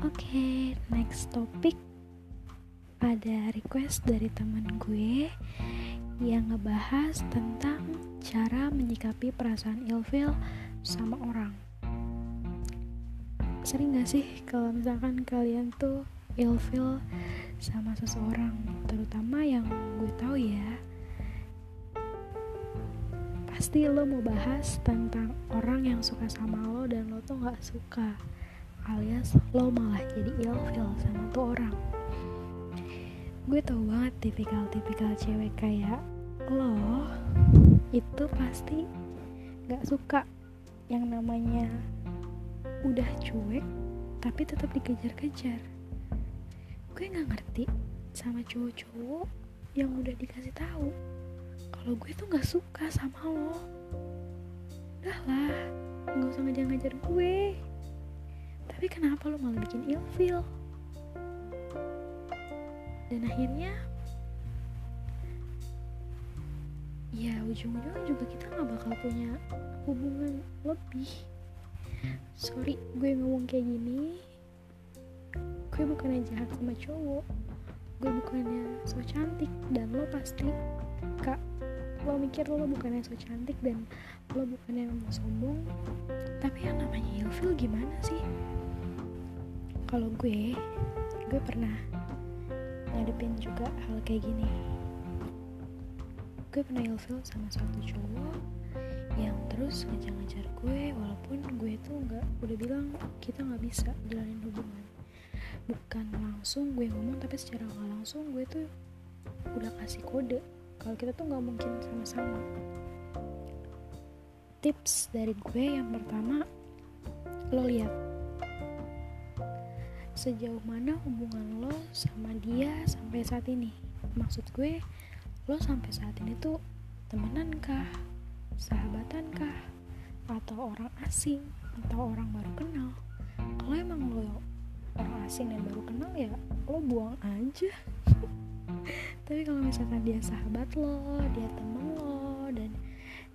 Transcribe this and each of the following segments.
Oke, next topik ada request dari teman gue yang ngebahas tentang cara menyikapi perasaan ilfil sama orang. Sering gak sih kalau misalkan kalian tuh ilfil sama seseorang, terutama yang gue tahu ya, pasti lo mau bahas tentang orang yang suka sama lo dan lo tuh gak suka alias lo malah jadi ilfil sama tuh orang. Gue tau banget tipikal-tipikal cewek kayak lo itu pasti gak suka yang namanya udah cuek tapi tetap dikejar-kejar. Gue gak ngerti sama cowok-cowok yang udah dikasih tahu kalau gue tuh gak suka sama lo. Udah lah gak usah ngajar-ngajar gue tapi kenapa lo malah bikin ilfil dan akhirnya ya ujung-ujungnya juga kita nggak bakal punya hubungan lebih. Sorry gue ngomong kayak gini gue bukannya jahat sama cowok gue bukannya so cantik dan lo pasti kak lo mikir lo bukannya so cantik dan lo bukannya mau sombong. Tapi yang namanya ilfil gimana sih kalau gue gue pernah ngadepin juga hal kayak gini. Gue pernah ilfil sama satu cowok yang terus ngejar-ngejar gue walaupun gue tuh nggak udah bilang kita nggak bisa jalanin hubungan. Bukan langsung gue ngomong tapi secara nggak langsung gue tuh udah kasih kode kalau kita tuh nggak mungkin sama-sama. Tips dari gue yang pertama lo lihat sejauh mana hubungan lo sama dia sampai saat ini? Maksud gue lo sampai saat ini tuh temenan kah? Sahabatan kah? Atau orang asing? Atau orang baru kenal? Kalau emang lo orang asing dan baru kenal ya lo buang aja. Tapi kalau misalkan dia sahabat lo dia temen lo dan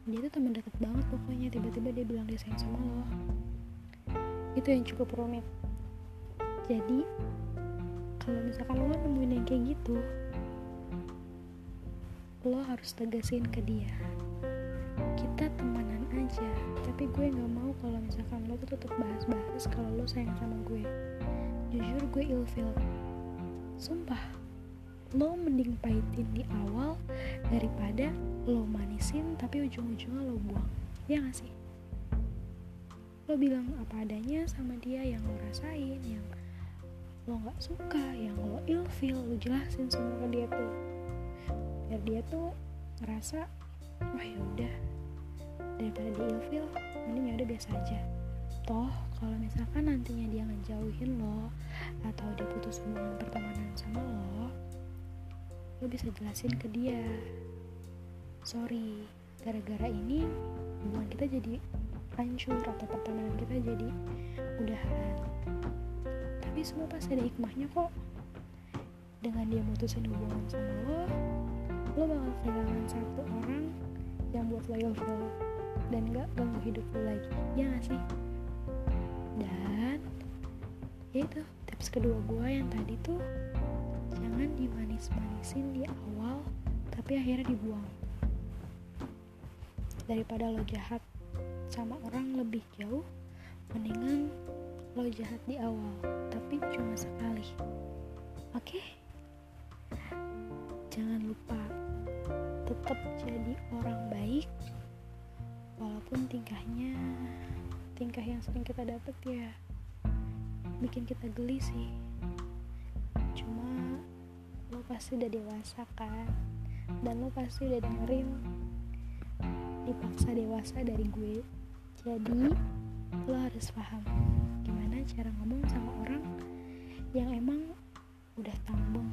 dia tuh teman deket banget pokoknya tiba-tiba dia bilang dia sayang sama lo itu yang cukup rumit jadi kalau misalkan lo nemuin yang kayak gitu lo harus tegasin ke dia. Kita temenan aja tapi gue nggak mau kalau misalkan lo tuh tetap bahas-bahas kalau lo sayang sama gue. Jujur gue ilfil. Sumpah lo mending pahitin di awal daripada lo manisin tapi ujung-ujungnya lo buang. Ya gak sih? Lo bilang apa adanya sama dia yang lo rasain yang lo nggak suka yang lo ilfil lo jelasin semua ke dia tuh. Biar dia tuh ngerasa wah ya udah daripada dia ilfil mending ya udah biasa aja. Toh kalau misalkan nantinya dia ngejauhin lo atau dia putus hubungan pertemanan sama lo lo bisa jelasin ke dia. Sorry gara-gara ini hubungan kita jadi hancur atau pertemanan kita jadi udahan tapi semua pasti ada hikmahnya kok. Dengan dia mutusin hubungan sama lo lo bakal kehilangan satu orang yang buat lo ilfil dan gak ganggu hidup lo lagi. Ya gak sih? Dan ya itu tips kedua gue yang tadi tuh jangan dimanis-manisin di awal tapi akhirnya dibuang. Daripada lo jahat sama orang lebih jauh mendingan lo jahat di awal tapi cuma sekali. Oke? Jangan lupa tetap jadi orang baik walaupun tingkahnya tingkah yang sering kita dapet ya bikin kita geli sih. Cuma lo pasti udah dewasa kan? Dan lo pasti udah dengerin dipaksa dewasa dari gue. Jadi lo harus paham cara ngomong sama orang yang emang udah tambeng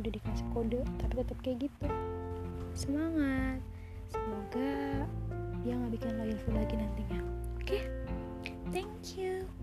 udah dikasih kode tapi tetap kayak gitu. Semangat. Semoga dia nggak bikin lo ilfil lagi nantinya. Oke? Okay? thank you